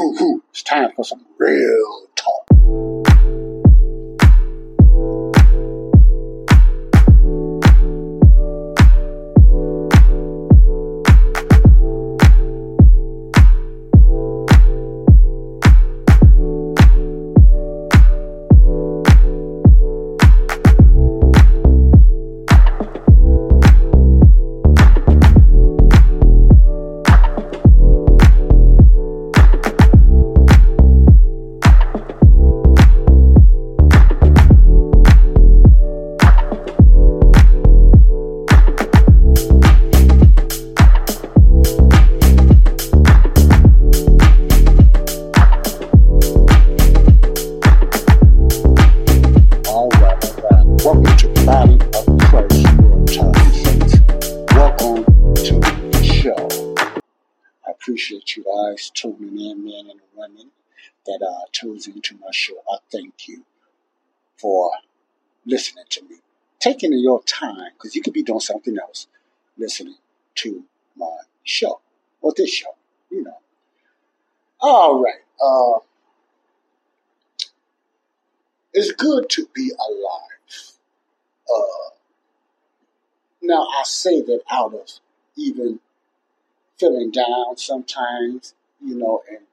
It's time for some real talk. In, men and women that uh, tunes into my show. I thank you for listening to me, taking your time, because you could be doing something else, listening to my show or this show, you know. All right. Uh, it's good to be alive. Uh, now, I say that out of even feeling down sometimes, you know, and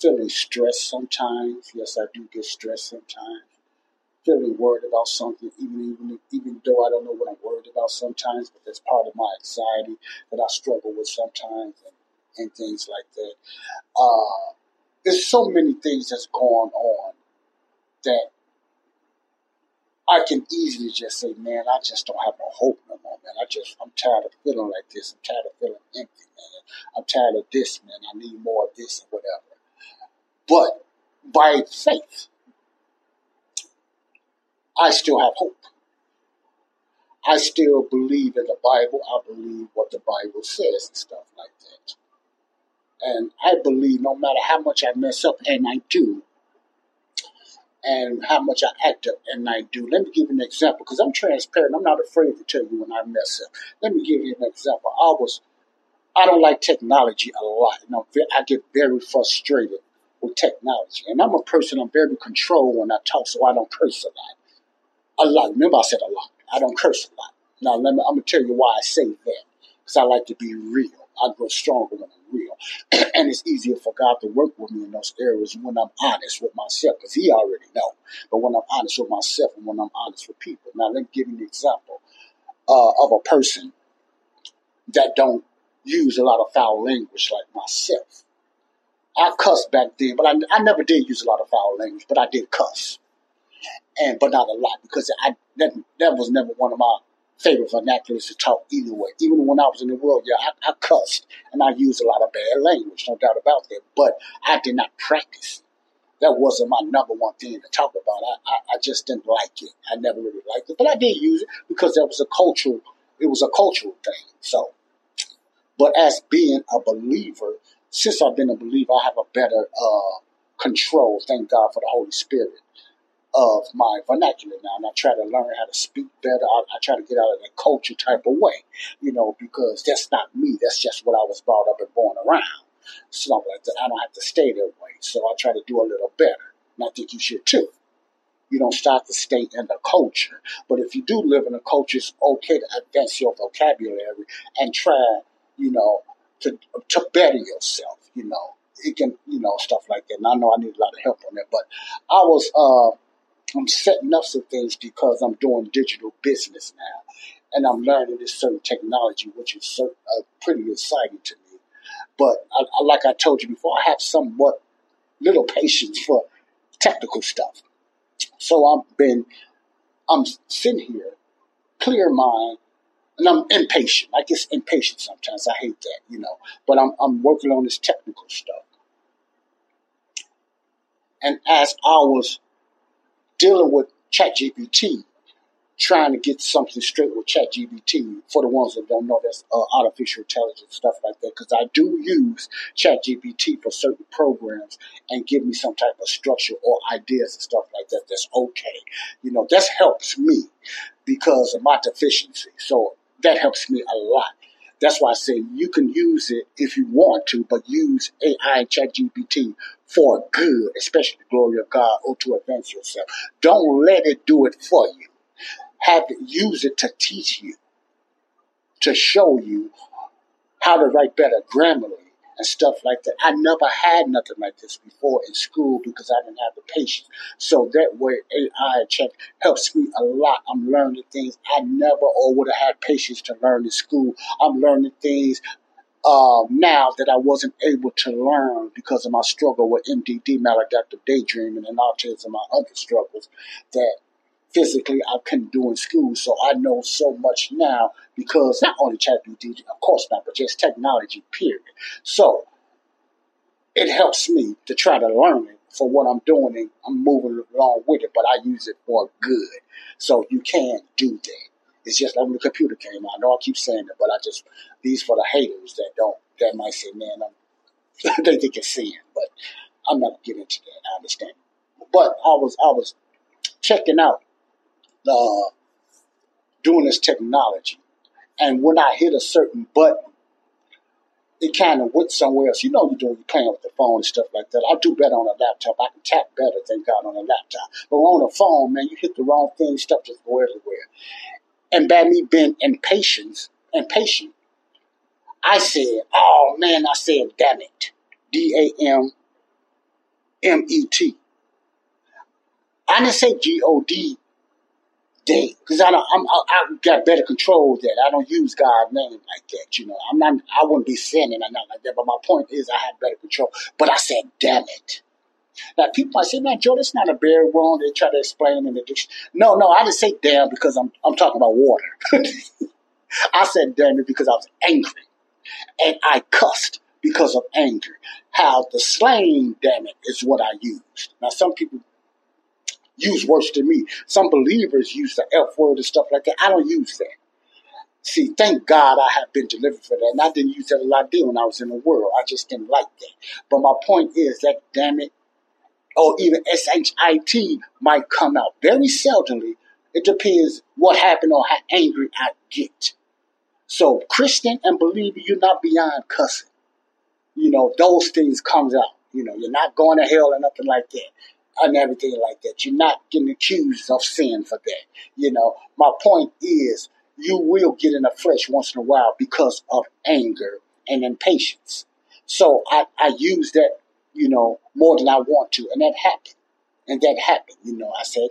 feeling stressed sometimes. Yes, I do get stressed sometimes. Feeling worried about something, even even even though I don't know what I'm worried about sometimes, but that's part of my anxiety that I struggle with sometimes, and, and things like that. Uh, there's so many things that's going on that I can easily just say, man, I just don't have no hope no more, man. I just, I'm tired of feeling like this. I'm tired of feeling empty, man. I'm tired of this, man. I need more of this and whatever. But by faith, I still have hope. I still believe in the Bible. I believe what the Bible says and stuff like that. And I believe no matter how much I mess up, and I do, and how much I act up and I do. Let me give you an example because I'm transparent. I'm not afraid to tell you when I mess up. Let me give you an example. I was, I don't like technology a lot. You know, I get very frustrated with technology, and I'm a person. I'm very controlled when I talk, so I don't curse a lot. A lot. Remember, I said a lot. I don't curse a lot. Now, let me. I'm gonna tell you why I say that because I like to be real. I grow stronger when I'm real. and it's easier for God to work with me in those areas when I'm honest with myself, because He already know. But when I'm honest with myself and when I'm honest with people. Now, let me give you an example uh, of a person that don't use a lot of foul language like myself. I cussed back then, but I, I never did use a lot of foul language, but I did cuss. And but not a lot because I that, that was never one of my favorite vernaculars to talk either way. Even when I was in the world, yeah, I, I cussed and I used a lot of bad language, no doubt about that. But I did not practice. That wasn't my number one thing to talk about. I, I, I just didn't like it. I never really liked it, but I did use it because that was a cultural. It was a cultural thing. So, but as being a believer, since I've been a believer, I have a better uh, control. Thank God for the Holy Spirit of my vernacular now, and I try to learn how to speak better. I, I, try to get out of the culture type of way, you know, because that's not me. That's just what I was brought up and born around. Something like that. I don't have to stay that way, so I try to do a little better. And I think you should too. You don't start to stay in the culture, but if you do live in a culture, it's okay to advance your vocabulary and try, you know, to to better yourself. You know, it can, you know, stuff like that. And I know I need a lot of help on that, but I was. uh I'm setting up some things because I'm doing digital business now, and I'm learning this certain technology, which is certain, uh, pretty exciting to me. But I, I, like I told you before, I have somewhat little patience for technical stuff. So I've been, I'm sitting here, clear mind, and I'm impatient. I get impatient sometimes. I hate that, you know. But I'm I'm working on this technical stuff. And as was dealing with ChatGPT, trying to get something straight with ChatGPT. For the ones that don't know, that's uh, artificial intelligence stuff like that. Because I do use ChatGPT for certain programs and give me some type of structure or ideas and stuff like that. That's okay. You know, that helps me because of my deficiency. So that helps me a lot. That's why I say you can use it if you want to, but use AI ChatGPT for good, especially the glory of God or to advance yourself. Don't let it do it for you have it, use it to teach you, to show you how to write better grammarly and stuff like that. I never had nothing like this before in school because I didn't have the patience. So that way AI check helps me a lot. I'm learning things I never or would have had patience to learn in school. I'm learning things uh, now that I wasn't able to learn because of my struggle with MDD, maladaptive daydreaming, and autism, and my other struggles that physically I couldn't do in school. So I know so much now because not only ChatGPT, of course not, but just technology, period. So it helps me to try to learn it for what I'm doing and I'm moving along with it, but I use it for good. So you can do that. It's just like when the computer came out. I know I keep saying it, but I just, these for the haters that don't, that might say, man, I'm, they think it's sin, but I'm not getting into that. I understand. But I was, I was checking out uh, doing this technology. And when I hit a certain button, it kind of went somewhere else. You know, you're doing, you're playing with the phone and stuff like that. I do better on a laptop. I can tap better, thank God, on a laptop. But on a phone, man, you hit the wrong thing, stuff just go everywhere. And by me being impatient, impatient, I said, oh man, I said, damn it. D A M M E T. I didn't say G O D day because I don't, I'm, I, I got better control of that. I don't use God's name like that. You know, I'm not, I wouldn't be sinning or nothing like that. But my point is, I have better control. But I said, damn it. Now people might say, man, Joe, that's not a bare wrong. They try to explain in the dictionary. No, no, I didn't say dam because I'm, I'm talking about water. I said damn it because I was angry. And I cussed because of anger. How the slang, damn it, is what I used. Now, some people use worse than me. Some believers use the F word and stuff like that. I don't use that. See, thank God I have been delivered for that. And I didn't use that a lot then when I was in the world. I just didn't like that. But my point is that, damn it, or even S-H-I-T might come out very seldomly. It depends what happened or how angry I get. So Christian and believer, you're not beyond cussing. You know, those things comes out. You know, you're not going to hell or nothing like that and everything like that. You're not getting accused of sin for that. You know, my point is you will get in the flesh once in a while because of anger and impatience. So I, I use that, you know, more than I want to, and that happened. And that happened, you know. I said,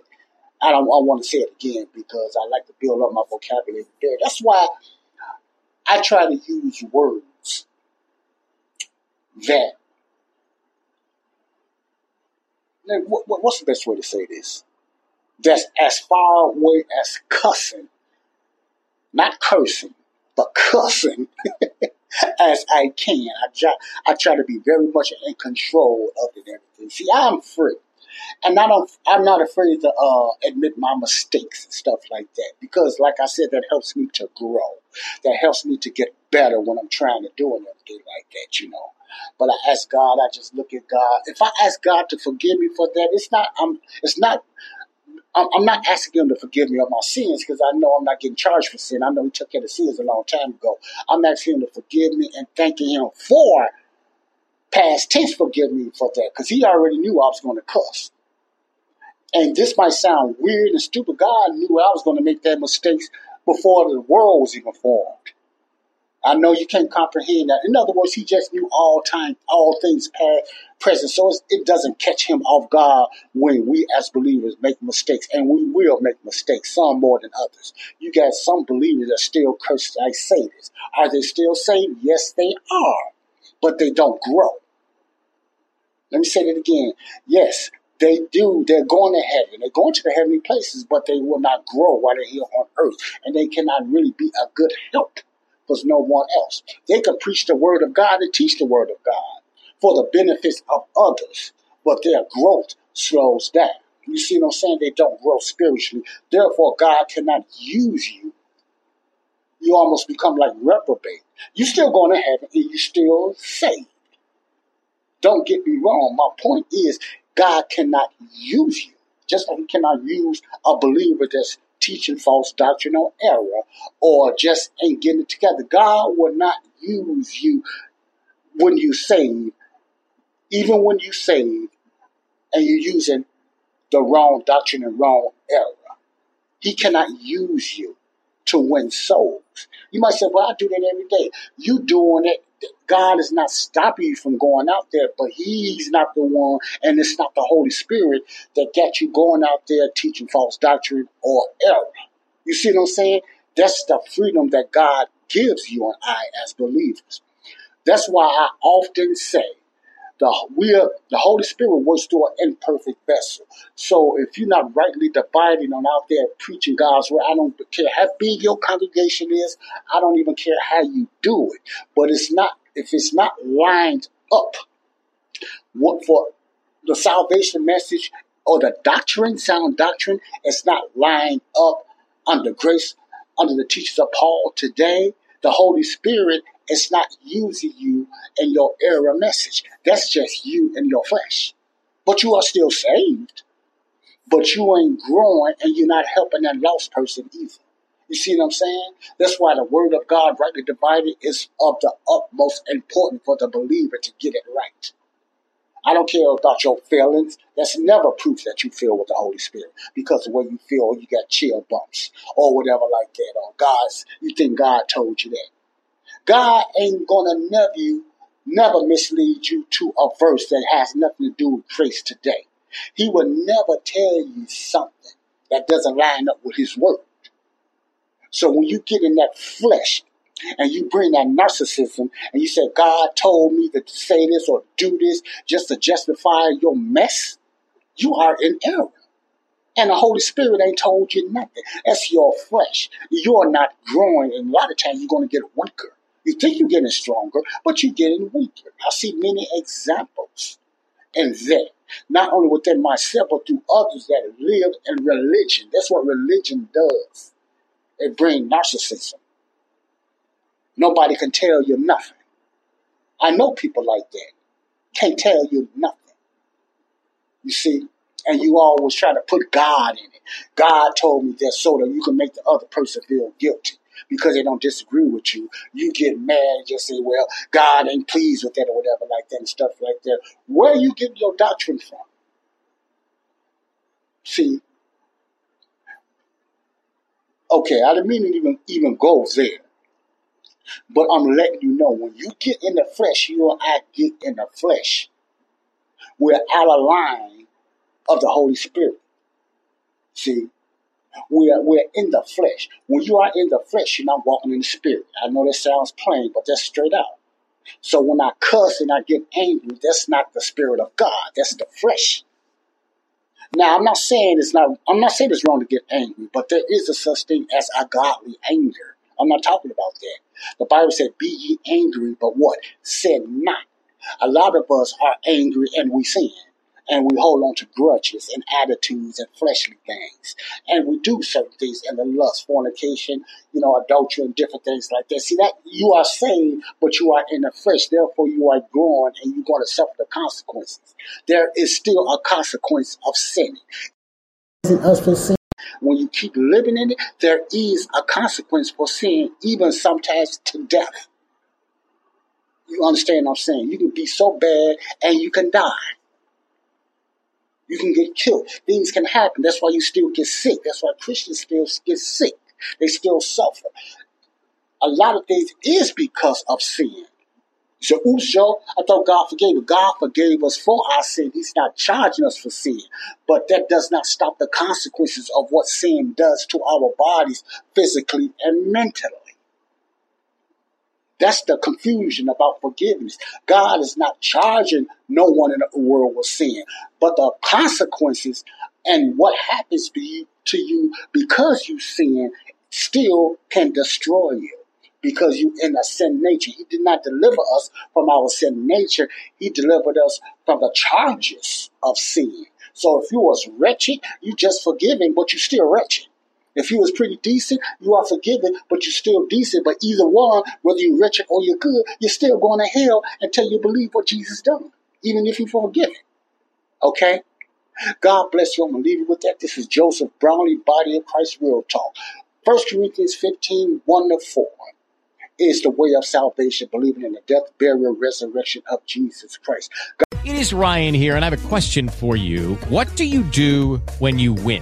I don't I want to say it again because I like to build up my vocabulary there. That's why I try to use words that what, what's the best way to say this? That's as far away as cussing, not cursing, but cussing as I can. I try, I try to be very much in control of it everything. See, I'm free. And I don't, I'm not afraid to uh, admit my mistakes and stuff like that because, like I said, that helps me to grow. That helps me to get better when I'm trying to do anything like that, you know. But I ask God, I just look at God. If I ask God to forgive me for that, it's not, I'm, it's not, I'm not asking him to forgive me of my sins because I know I'm not getting charged for sin. I know he took care of sins a long time ago. I'm asking him to forgive me and thanking him for past tense forgive me for that because he already knew I was going to cuss. And this might sound weird and stupid. God knew I was going to make that mistake before the world was even formed. I know you can't comprehend that. In other words, he just knew all time, all things past, present. So it doesn't catch him off guard when we as believers make mistakes, and we will make mistakes, some more than others. You got some believers that still curse like Satanists. Are they still saved? Yes, they are, but they don't grow. Let me say that again. Yes, they do. They're going to heaven. They're going to the heavenly places, but they will not grow while they're here on earth, and they cannot really be a good help was no one else. They could preach the word of God and teach the word of God for the benefits of others, but their growth slows down. You see what I'm saying? They don't grow spiritually. Therefore, God cannot use you. You almost become like reprobate. You still going to heaven and you still saved. Don't get me wrong. My point is God cannot use you. Just like he cannot use a believer that's teaching false doctrinal error or just ain't getting it together. God will not use you when you save, even when you save and you're using the wrong doctrine and wrong error. He cannot use you to win souls. You might say, well, I do that every day. You doing it. God is not stopping you from going out there, but He's not the one, and it's not the Holy Spirit that got you going out there teaching false doctrine or error. You see what I'm saying? That's the freedom that God gives you and I as believers. That's why I often say the we are, the Holy Spirit works through an imperfect vessel. So if you're not rightly dividing on out there preaching God's word, I don't care how big your congregation is. I don't even care how you do it. But it's not if it's not lined up what for the salvation message or the doctrine, sound doctrine, it's not lined up under grace, under the teachings of Paul today. The Holy Spirit it's not using you in your error message. That's just you and your flesh. But you are still saved. But you ain't growing and you're not helping that lost person either. You see what I'm saying? That's why the word of God, rightly divided, is of the utmost importance for the believer to get it right. I don't care about your feelings. That's never proof that you feel with the Holy Spirit. Because way you feel, you got chill bumps or whatever like that. Or God's, you think God told you that. God ain't gonna never you never mislead you to a verse that has nothing to do with grace today. He will never tell you something that doesn't line up with his word. So when you get in that flesh and you bring that narcissism and you say, God told me to say this or do this just to justify your mess, you are in error. And the Holy Spirit ain't told you nothing. That's your flesh. You're not growing, and a lot of times you're going to get weaker. You think you're getting stronger, but you're getting weaker. I see many examples in that. Not only within myself, but through others that live in religion. That's what religion does. It brings narcissism. Nobody can tell you nothing. I know people like that. Can't tell you nothing. You see? And you always try to put God in it. God told me that so that you can make the other person feel guilty because they don't disagree with you, you get mad and just say, well, God ain't pleased with that or whatever like that and stuff like that. Where you get your doctrine from? See, okay, I didn't mean to even, even go there. But I'm letting you know when you get in the flesh, you and I get in the flesh. We're out of line of the Holy Spirit. See, we are, we're in the flesh. When you are in the flesh, you're not walking in the spirit. I know that sounds plain, but that's straight out. So when I cuss and I get angry, that's not the spirit of God. That's the flesh. Now I'm not saying it's not. I'm not saying it's wrong to get angry, but there is a such thing as a godly anger. I'm not talking about that. The Bible said, "Be ye angry, but what? Sin not." A lot of us are angry and we sin and we hold on to grudges and attitudes and fleshly things. And we do certain things in the lust, fornication, you know, adultery and different things like that. See that you are saved, but you are in the flesh. Therefore, you are growing and you're going to suffer the consequences. There is still a consequence of sinning. Sin. When you keep living in it, there is a consequence for sin, even sometimes to death. You understand what I'm saying? You can be so bad and you can die. You can get killed. Things can happen. That's why you still get sick. That's why Christians still get sick. They still suffer. A lot of things is because of sin. So, I thought God forgave you. God forgave us for our sin. He's not charging us for sin. But that does not stop the consequences of what sin does to our bodies physically and mentally. That's the confusion about forgiveness. God is not charging no one in the world with sin, but the consequences and what happens to you, to you because you sin still can destroy you because you in a sin nature. He did not deliver us from our sin nature. He delivered us from the charges of sin. So if you was wretched, you just forgiven, but you still wretched. If you was pretty decent, you are forgiven, but you're still decent. But either one, whether you're wretched or you're good, you're still going to hell until you believe what Jesus done, even if you forgiven. Okay? God bless you. I'm going to leave you with that. This is Joseph Brownlee, Body of Christ Real Talk. 1 Corinthians 15, 1 to 4 is the way of salvation, believing in the death, burial, resurrection of Jesus Christ. God- it is Ryan here, and I have a question for you. What do you do when you win?